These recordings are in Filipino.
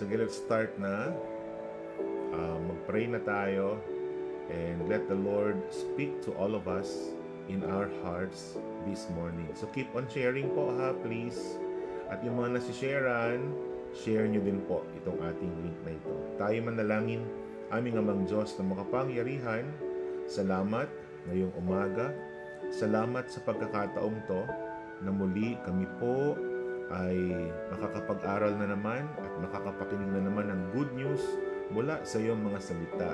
Sige, let's start na. Uh, mag-pray na tayo and let the Lord speak to all of us in our hearts this morning. So keep on sharing po ha, please. At yung mga nasisharean, share nyo din po itong ating link na ito. Tayo manalangin, aming amang Diyos na makapangyarihan, salamat ngayong umaga. Salamat sa pagkakataong to na muli kami po ay makakapag-aral na naman at makakapakinig na naman ng good news mula sa iyong mga salita.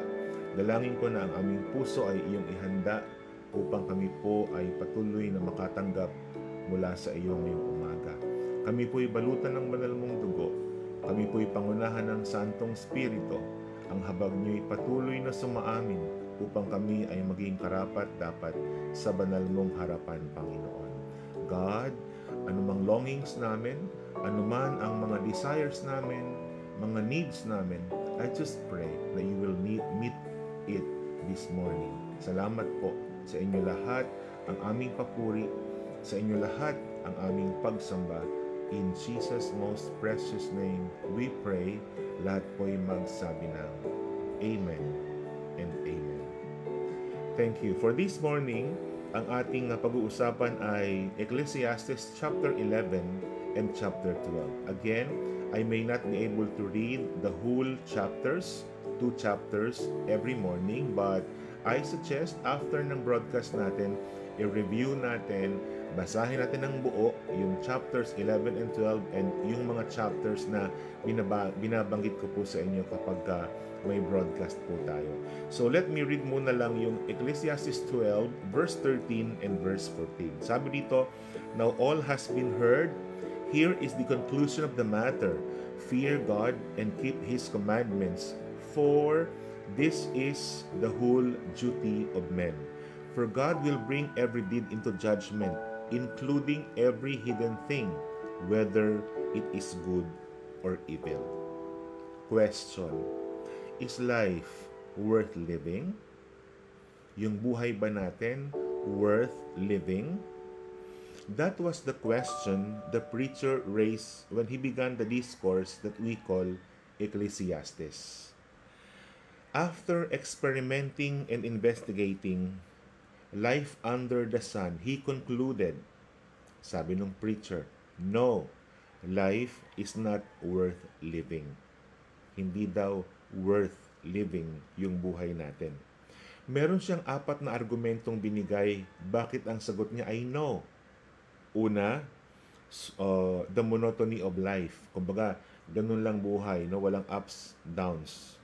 Dalangin ko na ang aming puso ay iyong ihanda upang kami po ay patuloy na makatanggap mula sa iyo ngayong umaga. Kami po ay balutan ng banal mong dugo. Kami po ay pangunahan ng Santong Spirito. Ang habag niyo'y patuloy na sumaamin upang kami ay maging karapat dapat sa banal mong harapan, Panginoon. God, anumang longings namin, anuman ang mga desires namin, mga needs namin, I just pray that you will meet, meet it this morning. Salamat po sa inyo lahat ang aming papuri, sa inyo lahat ang aming pagsamba. In Jesus' most precious name, we pray. Lahat po'y magsabi ng Amen and Amen. Thank you. For this morning, ang ating pag-uusapan ay Ecclesiastes chapter 11 and chapter 12. Again, I may not be able to read the whole chapters, two chapters every morning, but I suggest after ng broadcast natin, i-review natin, basahin natin ng buo yung chapters 11 and 12 and yung mga chapters na binaba, binabanggit ko po sa inyo kapag uh, may broadcast po tayo. So let me read muna lang yung Ecclesiastes 12 verse 13 and verse 14. Sabi dito, Now all has been heard, here is the conclusion of the matter. Fear God and keep His commandments, for this is the whole duty of men. For God will bring every deed into judgment, including every hidden thing, whether it is good or evil. Question Is life worth living? Yung buhay ba natin worth living? That was the question the preacher raised when he began the discourse that we call Ecclesiastes. After experimenting and investigating life under the sun, he concluded, sabi ng preacher, no, life is not worth living. Hindi daw worth living yung buhay natin. Meron siyang apat na argumentong binigay bakit ang sagot niya ay no. Una, uh, the monotony of life. Kumbaga, ganun lang buhay, no? walang ups, downs.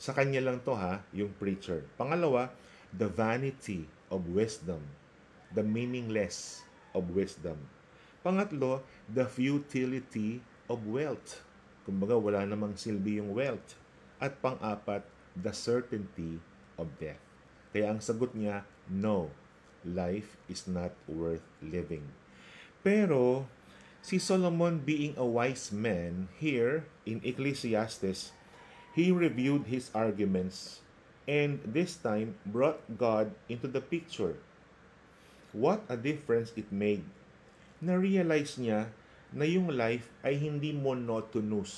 Sa kanya lang to ha, yung preacher. Pangalawa, the vanity of wisdom, the meaningless of wisdom. Pangatlo, the futility of wealth. Kumbaga, wala namang silbi yung wealth. At pang-apat, the certainty of death. Kaya ang sagot niya, no, life is not worth living. Pero, si Solomon being a wise man, here in Ecclesiastes, he reviewed his arguments and this time brought God into the picture. What a difference it made. Na-realize niya na yung life ay hindi monotonous.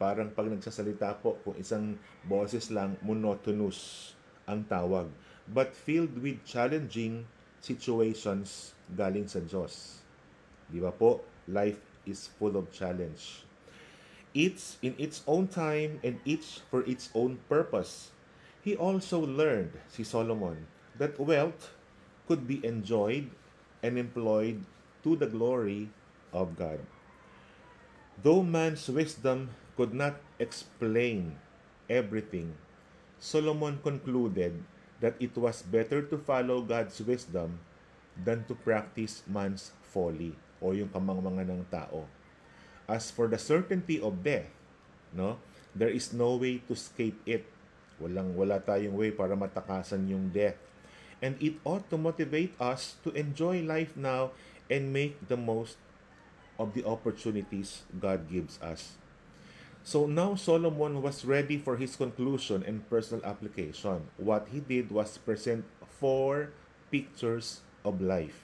Parang pag nagsasalita po, kung isang boses lang, monotonous ang tawag. But filled with challenging situations galing sa Diyos. Di ba po? Life is full of challenge. Each in its own time and each for its own purpose. He also learned, si Solomon, that wealth could be enjoyed and employed to the glory of God. Though man's wisdom could not explain everything, Solomon concluded that it was better to follow God's wisdom than to practice man's folly o yung kamangmangan ng tao. As for the certainty of death, no, there is no way to escape it. Walang wala tayong way para matakasan yung death. And it ought to motivate us to enjoy life now and make the most of the opportunities God gives us. So now Solomon was ready for his conclusion and personal application. What he did was present four pictures of life.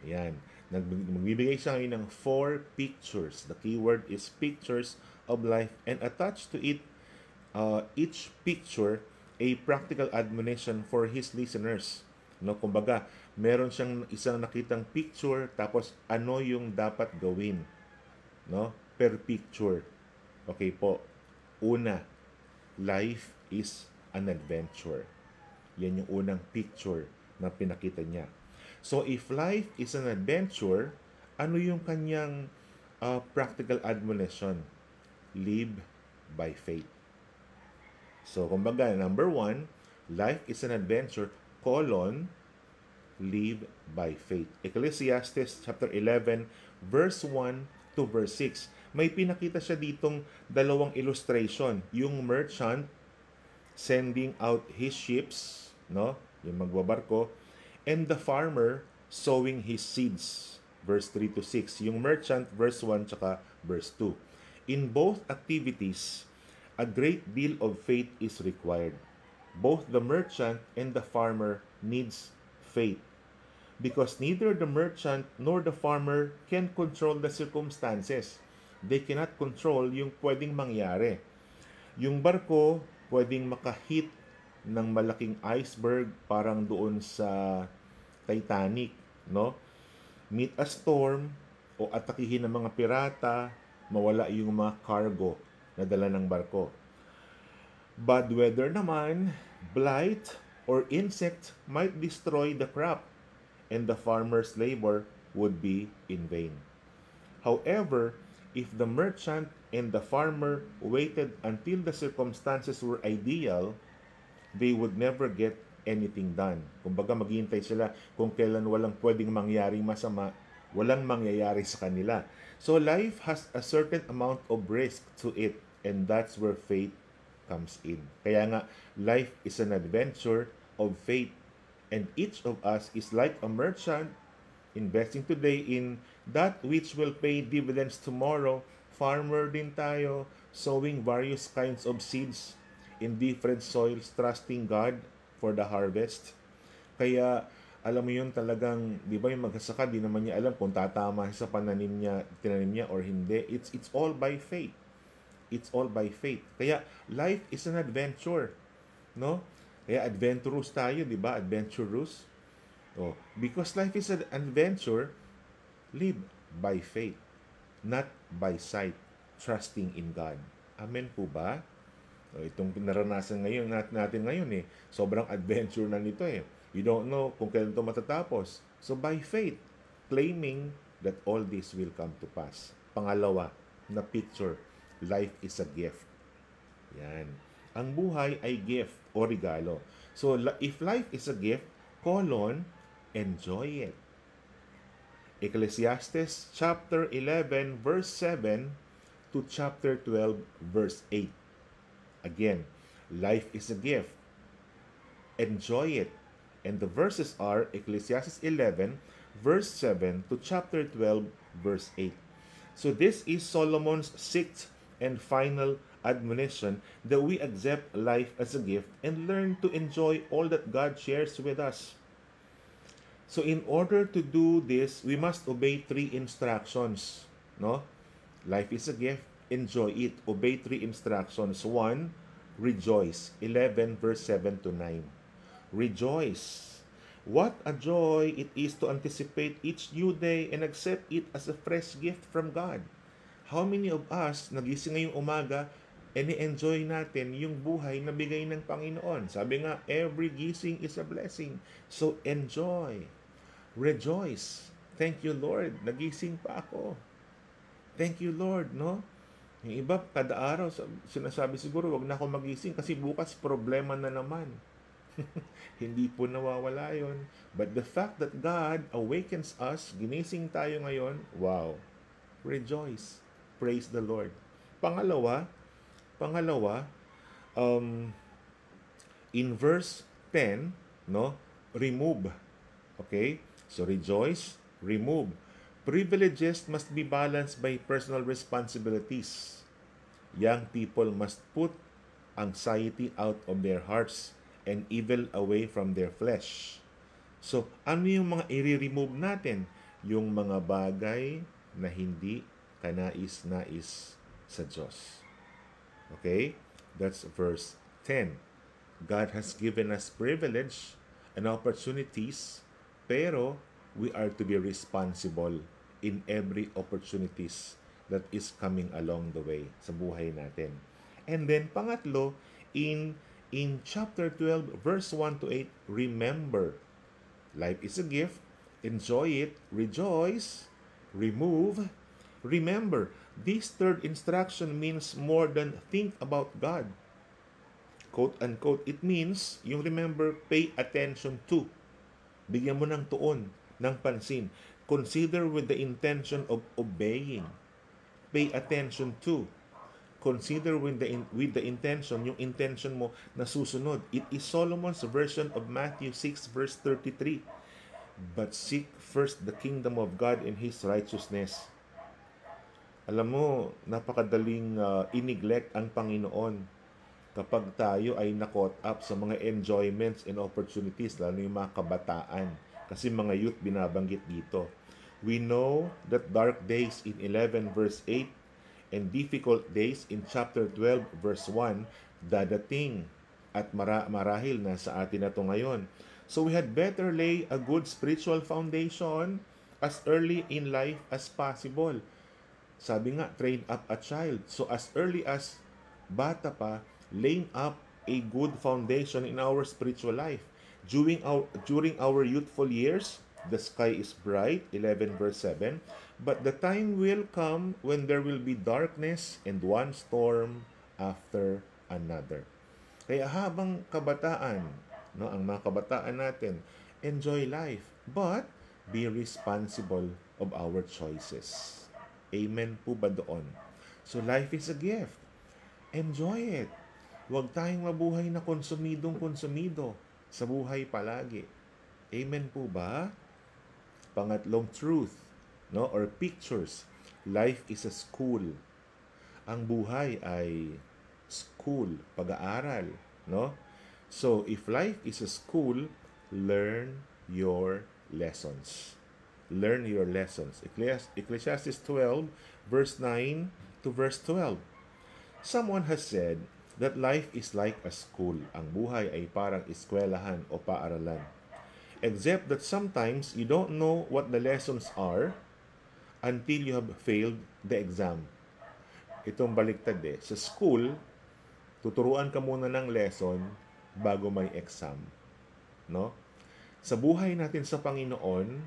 Yan. Nagbibigay siya ngayon ng four pictures. The keyword is pictures of life and attach to it uh, each picture a practical admonition for his listeners. No, kumbaga, meron siyang isang nakitang picture tapos ano yung dapat gawin. No? Per picture. Okay po. Una, life is an adventure. Yan yung unang picture na pinakita niya. So if life is an adventure, ano yung kanyang uh, practical admonition? Live by faith. So, kumbaga, number one, life is an adventure, colon, live by faith. Ecclesiastes chapter 11, verse 1 to verse 6. May pinakita siya ditong dalawang illustration. Yung merchant sending out his ships, no? Yung magbabarko, and the farmer sowing his seeds. Verse 3 to 6. Yung merchant, verse 1, tsaka verse 2. In both activities, a great deal of faith is required. Both the merchant and the farmer needs faith because neither the merchant nor the farmer can control the circumstances. They cannot control yung pwedeng mangyari. Yung barko pwedeng makahit ng malaking iceberg parang doon sa Titanic, no? Meet a storm o atakihin ng mga pirata, mawala yung mga cargo na dala ng barko. Bad weather naman, blight, or insect might destroy the crop and the farmer's labor would be in vain. However, if the merchant and the farmer waited until the circumstances were ideal, they would never get anything done. Kumbaga maghihintay sila kung kailan walang pwedeng mangyaring masama, walang mangyayari sa kanila. So life has a certain amount of risk to it and that's where faith comes in. Kaya nga, life is an adventure of faith and each of us is like a merchant investing today in that which will pay dividends tomorrow. Farmer din tayo, sowing various kinds of seeds in different soils, trusting God for the harvest. Kaya, alam mo yun talagang, di ba yung magsasaka, di naman niya alam kung tatama sa pananim niya, tinanim niya or hindi. It's, it's all by faith. It's all by faith. Kaya, life is an adventure. No? Kaya adventurous tayo, di ba? Adventurous. Oh, because life is an adventure, live by faith, not by sight, trusting in God. Amen po ba? So, itong naranasan ngayon natin ngayon eh, sobrang adventure na nito eh. You don't know kung kailan ito matatapos. So by faith, claiming that all this will come to pass. Pangalawa, na picture, life is a gift. Yan. Ang buhay ay gift o regalo. So if life is a gift, colon, enjoy it. Ecclesiastes chapter 11 verse 7 to chapter 12 verse 8. Again, life is a gift. Enjoy it. And the verses are Ecclesiastes 11, verse 7 to chapter 12, verse 8. So this is Solomon's sixth and final admonition that we accept life as a gift and learn to enjoy all that God shares with us. So in order to do this, we must obey three instructions. No? Life is a gift. Enjoy it. Obey three instructions. One, rejoice. 11 verse 7 to 9. Rejoice. What a joy it is to anticipate each new day and accept it as a fresh gift from God. How many of us nagising ngayong umaga and enjoy natin yung buhay na bigay ng Panginoon? Sabi nga, every gising is a blessing. So enjoy. Rejoice. Thank you, Lord. Nagising pa ako. Thank you, Lord, no? Yung iba, kada araw, sinasabi siguro, wag na ako magising kasi bukas problema na naman. Hindi po nawawala yon. But the fact that God awakens us, ginising tayo ngayon, wow, rejoice. Praise the Lord. Pangalawa, pangalawa, um, in verse 10, no, remove. Okay? So rejoice, remove. Privileges must be balanced by personal responsibilities. Young people must put anxiety out of their hearts and evil away from their flesh. So, ano yung mga i-remove natin? Yung mga bagay na hindi kanais-nais sa Diyos. Okay? That's verse 10. God has given us privilege and opportunities, pero we are to be responsible in every opportunities that is coming along the way sa buhay natin. And then, pangatlo, in in chapter 12, verse 1 to 8, remember, life is a gift, enjoy it, rejoice, remove, remember. This third instruction means more than think about God. Quote unquote, it means, yung remember, pay attention to. Bigyan mo ng tuon, ng pansin. Consider with the intention of obeying. Pay attention to. Consider with the, in, with the intention, yung intention mo na susunod. It is Solomon's version of Matthew 6 verse 33. But seek first the kingdom of God and His righteousness. Alam mo, napakadaling uh, iniglect ang Panginoon kapag tayo ay nakot up sa mga enjoyments and opportunities, lalo yung mga kabataan. Kasi mga youth binabanggit dito. We know that dark days in 11 verse 8 and difficult days in chapter 12 verse 1 dadating at mara- marahil na sa atin na to ngayon. So we had better lay a good spiritual foundation as early in life as possible. Sabi nga, train up a child. So as early as bata pa, laying up a good foundation in our spiritual life. During our, during our youthful years, the sky is bright, 11 verse 7, but the time will come when there will be darkness and one storm after another. Kaya habang kabataan, no, ang mga kabataan natin, enjoy life, but be responsible of our choices. Amen po ba doon? So life is a gift. Enjoy it. Huwag tayong mabuhay na konsumidong konsumido sa buhay palagi. Amen po ba? Pangatlong truth, no, or pictures. Life is a school. Ang buhay ay school, pag-aaral, no? So, if life is a school, learn your lessons. Learn your lessons. Ecclesiastes 12, verse 9 to verse 12. Someone has said that life is like a school. Ang buhay ay parang eskwelahan o paaralan. Except that sometimes you don't know what the lessons are until you have failed the exam. Itong baliktad eh. Sa school, tuturuan ka muna ng lesson bago may exam. No? Sa buhay natin sa Panginoon,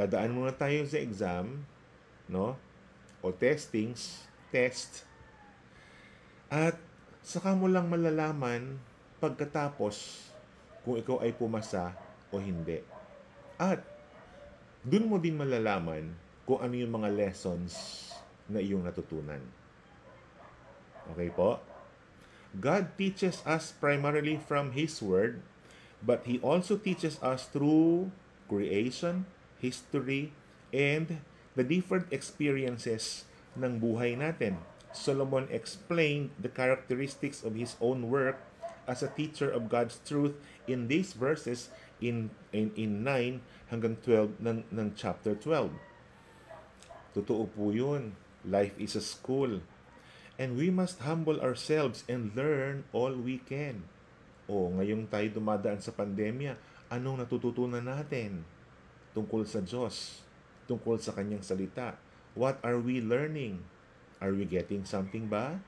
dadaan muna tayo sa exam, no? O testings, test, at saka mo lang malalaman pagkatapos kung ikaw ay pumasa o hindi. At dun mo din malalaman kung ano yung mga lessons na iyong natutunan. Okay po? God teaches us primarily from His Word, but He also teaches us through creation, history, and the different experiences ng buhay natin. Solomon explained the characteristics of his own work as a teacher of God's truth in these verses in in, in 9 hanggang 12 ng, ng chapter 12. Totoo po yun. Life is a school. And we must humble ourselves and learn all we can. O, ngayong tayo dumadaan sa pandemya, anong natututunan natin tungkol sa Diyos, tungkol sa Kanyang salita? What are we learning? Are we getting something ba?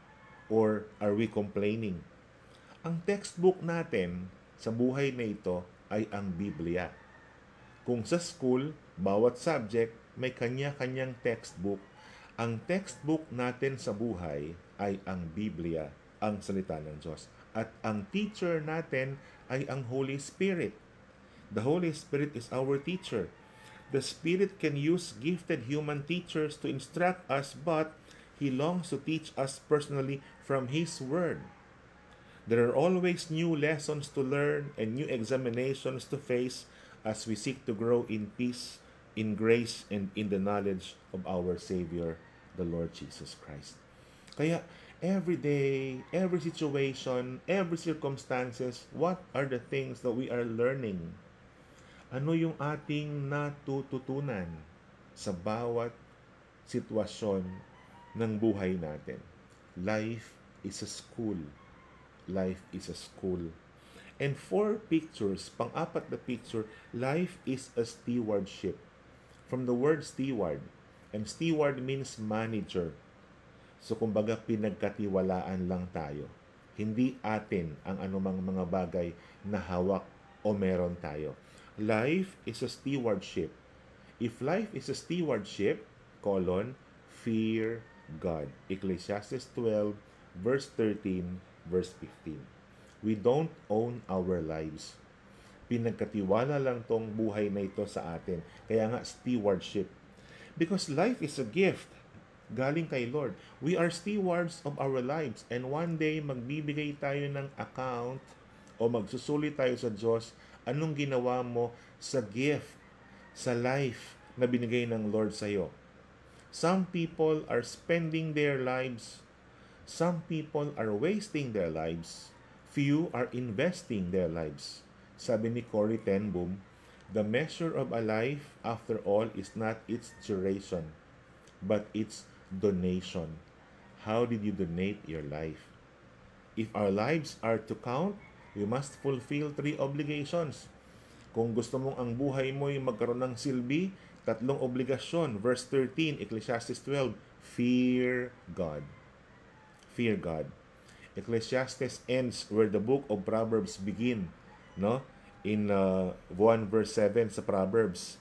Or are we complaining? Ang textbook natin sa buhay na ito ay ang Biblia. Kung sa school, bawat subject may kanya-kanyang textbook, ang textbook natin sa buhay ay ang Biblia, ang salita ng Diyos. At ang teacher natin ay ang Holy Spirit. The Holy Spirit is our teacher. The Spirit can use gifted human teachers to instruct us, but He longs to teach us personally from His Word. There are always new lessons to learn and new examinations to face as we seek to grow in peace, in grace, and in the knowledge of our Savior, the Lord Jesus Christ. Kaya, every day, every situation, every circumstances, what are the things that we are learning? Ano yung ating natututunan sa bawat sitwasyon ng buhay natin. Life is a school. Life is a school. And four pictures, pang-apat na picture, life is a stewardship. From the word steward. And steward means manager. So kumbaga pinagkatiwalaan lang tayo. Hindi atin ang anumang mga bagay na hawak o meron tayo. Life is a stewardship. If life is a stewardship, colon, fear God. Ecclesiastes 12, verse 13, verse 15. We don't own our lives. Pinagkatiwala lang tong buhay na ito sa atin. Kaya nga, stewardship. Because life is a gift galing kay Lord. We are stewards of our lives and one day magbibigay tayo ng account o magsusulit tayo sa Diyos anong ginawa mo sa gift, sa life na binigay ng Lord sa iyo. Some people are spending their lives. Some people are wasting their lives. Few are investing their lives. Sabi ni Corey Ten Boom, the measure of a life, after all, is not its duration, but its donation. How did you donate your life? If our lives are to count, we must fulfill three obligations. Kung gusto mong ang buhay mo ay magkaroon ng silbi, tatlong obligasyon. Verse 13, Ecclesiastes 12, fear God. Fear God. Ecclesiastes ends where the book of Proverbs begin, no? In uh, 1 verse 7 sa Proverbs.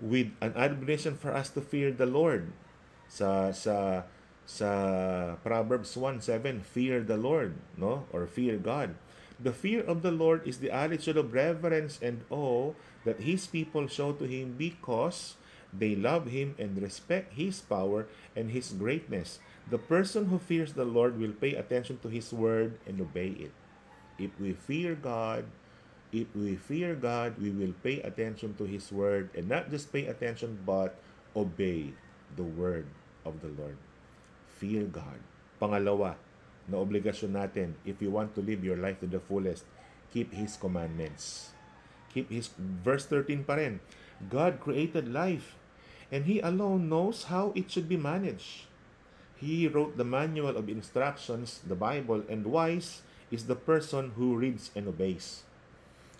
With an admonition for us to fear the Lord. Sa sa sa Proverbs 1:7 fear the Lord no? Or fear God. The fear of the Lord is the attitude of reverence and awe that his people show to him because they love him and respect his power and his greatness the person who fears the Lord will pay attention to his word and obey it if we fear God if we fear God we will pay attention to his word and not just pay attention but obey the word of the Lord. Fear God. Pangalawa, na obligasyon natin, if you want to live your life to the fullest, keep His commandments. Keep His, verse 13 pa rin, God created life, and He alone knows how it should be managed. He wrote the manual of instructions, the Bible, and wise is the person who reads and obeys.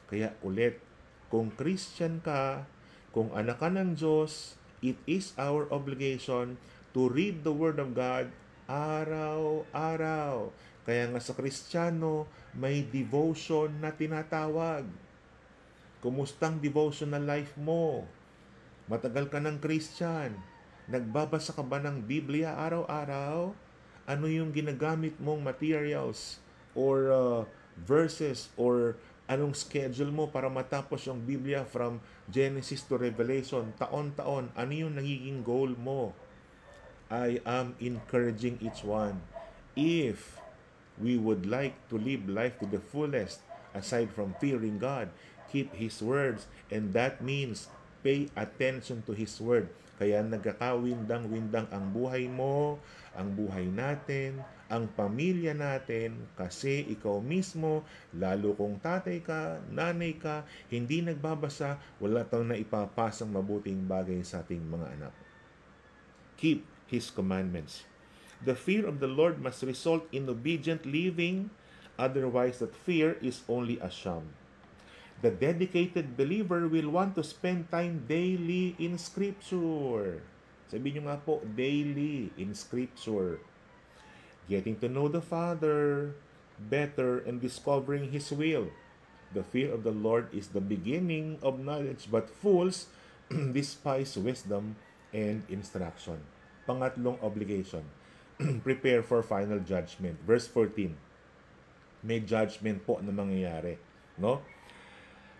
Kaya ulit, kung Christian ka, kung anak ka ng Diyos, it is our obligation to read the Word of God araw-araw. Kaya nga sa Kristiyano, may devotion na tinatawag. Kumustang devotional life mo? Matagal ka ng Christian. Nagbabasa ka ba ng Biblia araw-araw? Ano yung ginagamit mong materials or uh, verses or anong schedule mo para matapos yung Biblia from Genesis to Revelation, taon-taon, ano yung nagiging goal mo? I am encouraging each one. If we would like to live life to the fullest, aside from fearing God, keep His words, and that means pay attention to His word. Kaya nagkakawindang-windang ang buhay mo, ang buhay natin, ang pamilya natin, kasi ikaw mismo, lalo kung tatay ka, nanay ka, hindi nagbabasa, wala tang na ipapasang mabuting bagay sa ating mga anak. Keep his commandments. The fear of the Lord must result in obedient living, otherwise, that fear is only a sham. The dedicated believer will want to spend time daily in Scripture. Sabi nyo nga po, daily in Scripture. Getting to know the Father better and discovering His will. The fear of the Lord is the beginning of knowledge, but fools despise wisdom and instruction. Pangatlong obligation, prepare for final judgment. Verse 14, may judgment po na mangyayari. No?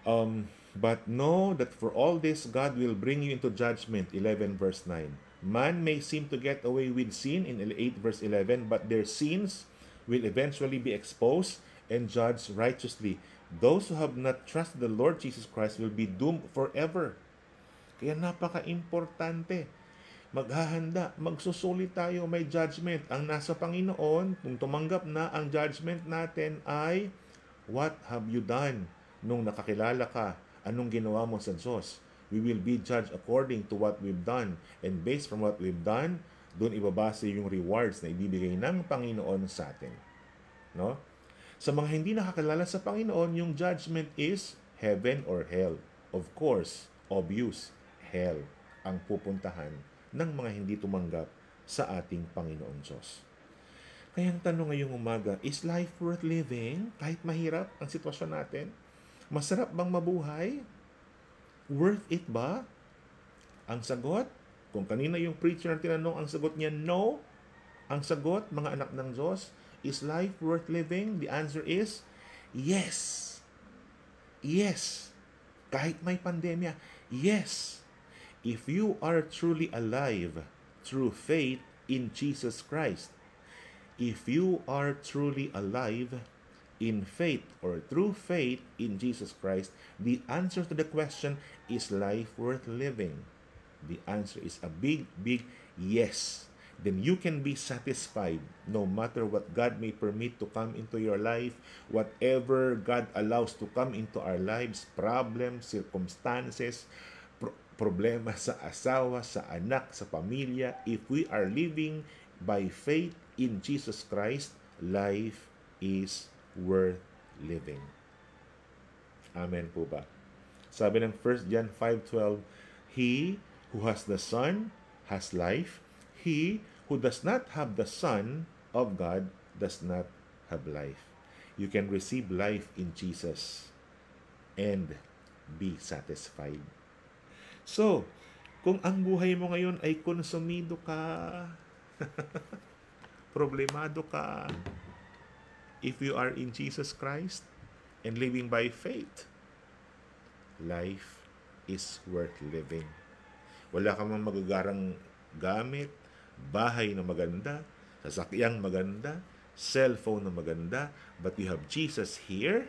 Um, but know that for all this, God will bring you into judgment. 11 verse 9. Man may seem to get away with sin in 8 verse 11, but their sins will eventually be exposed and judged righteously. Those who have not trusted the Lord Jesus Christ will be doomed forever. Kaya napaka-importante maghahanda, magsusulit tayo, may judgment. Ang nasa Panginoon, kung tumanggap na ang judgment natin ay, what have you done nung nakakilala ka? Anong ginawa mo sa Diyos? We will be judged according to what we've done. And based from what we've done, Doon ibabase yung rewards na ibibigay ng Panginoon sa atin. No? Sa mga hindi nakakilala sa Panginoon, yung judgment is heaven or hell. Of course, obvious, hell ang pupuntahan ng mga hindi tumanggap sa ating Panginoong Diyos. Kaya ang tanong ngayong umaga, is life worth living kahit mahirap ang sitwasyon natin? Masarap bang mabuhay? Worth it ba? Ang sagot, kung kanina yung preacher na tinanong, ang sagot niya, no. Ang sagot, mga anak ng Diyos, is life worth living? The answer is, yes. Yes. Kahit may pandemya, yes. If you are truly alive through faith in Jesus Christ, if you are truly alive in faith or through faith in Jesus Christ, the answer to the question is life worth living? The answer is a big, big yes. Then you can be satisfied no matter what God may permit to come into your life, whatever God allows to come into our lives, problems, circumstances, pro- problema sa asawa, sa anak, sa pamilya, if we are living by faith in Jesus Christ, life is worth living. Amen po ba? Sabi ng 1 John 5.12, He who has the Son has life. He who does not have the Son of God does not have life. You can receive life in Jesus and be satisfied. So, kung ang buhay mo ngayon ay konsumido ka, problemado ka, if you are in Jesus Christ and living by faith, life is worth living. Wala ka mang magagarang gamit, bahay na maganda, sasakyang maganda, cellphone na maganda, but you have Jesus here,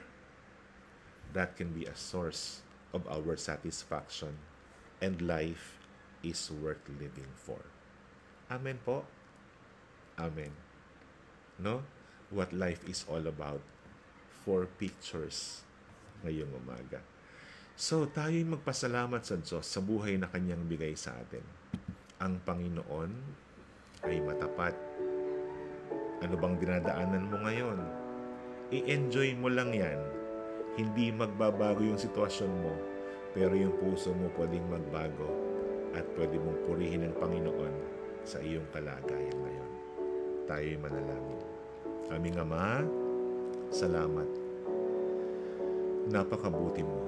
that can be a source of our satisfaction and life is worth living for. Amen po. Amen. No? What life is all about. Four pictures ngayong umaga. So, tayo'y magpasalamat sa Diyos sa buhay na Kanyang bigay sa atin. Ang Panginoon ay matapat. Ano bang dinadaanan mo ngayon? I-enjoy mo lang yan. Hindi magbabago yung sitwasyon mo, pero yung puso mo pwedeng magbago at pwede mong purihin ang Panginoon sa iyong kalagayan ngayon. Tayo'y manalangin. Aming Ama, salamat. Napakabuti mo.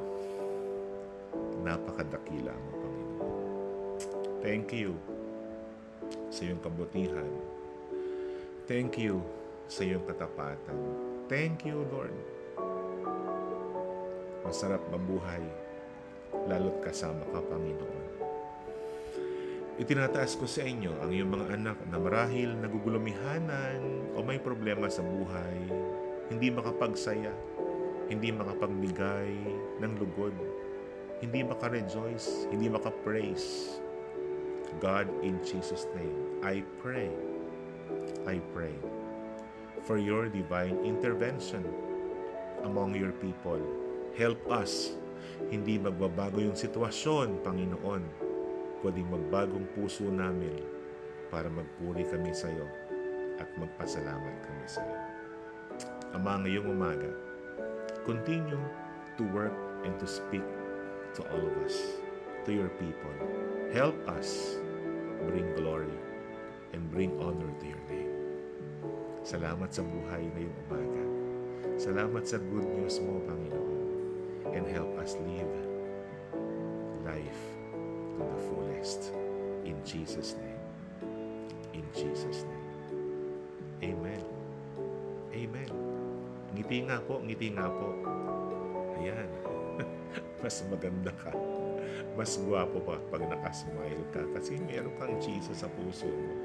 Napakadakila mo, Panginoon. Thank you sa iyong kabutihan. Thank you sa iyong katapatan. Thank you, Lord. Masarap mabuhay, lalo't kasama ka, Panginoon. Itinataas ko sa inyo ang iyong mga anak na marahil nagugulumihanan o may problema sa buhay, hindi makapagsaya, hindi makapagbigay ng lugod, hindi makarejoice, hindi makapraise. God, in Jesus' name, I pray, I pray for your divine intervention among your people. Help us. Hindi magbabago yung sitwasyon, Panginoon. Pwedeng magbagong puso namin para magpuri kami sa iyo at magpasalamat kami sa iyo. Ama, ngayong umaga, continue to work and to speak to all of us, to your people. Help us bring glory and bring honor to your name. Salamat sa buhay ngayong umaga. Salamat sa good news mo, Panginoon. And help us live life fullest. In Jesus' name. In Jesus' name. Amen. Amen. Ngiti nga po, ngiti nga po. Ayan. Mas maganda ka. Mas gwapo pa pag nakasmile ka kasi meron kang Jesus sa puso mo.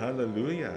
Hallelujah!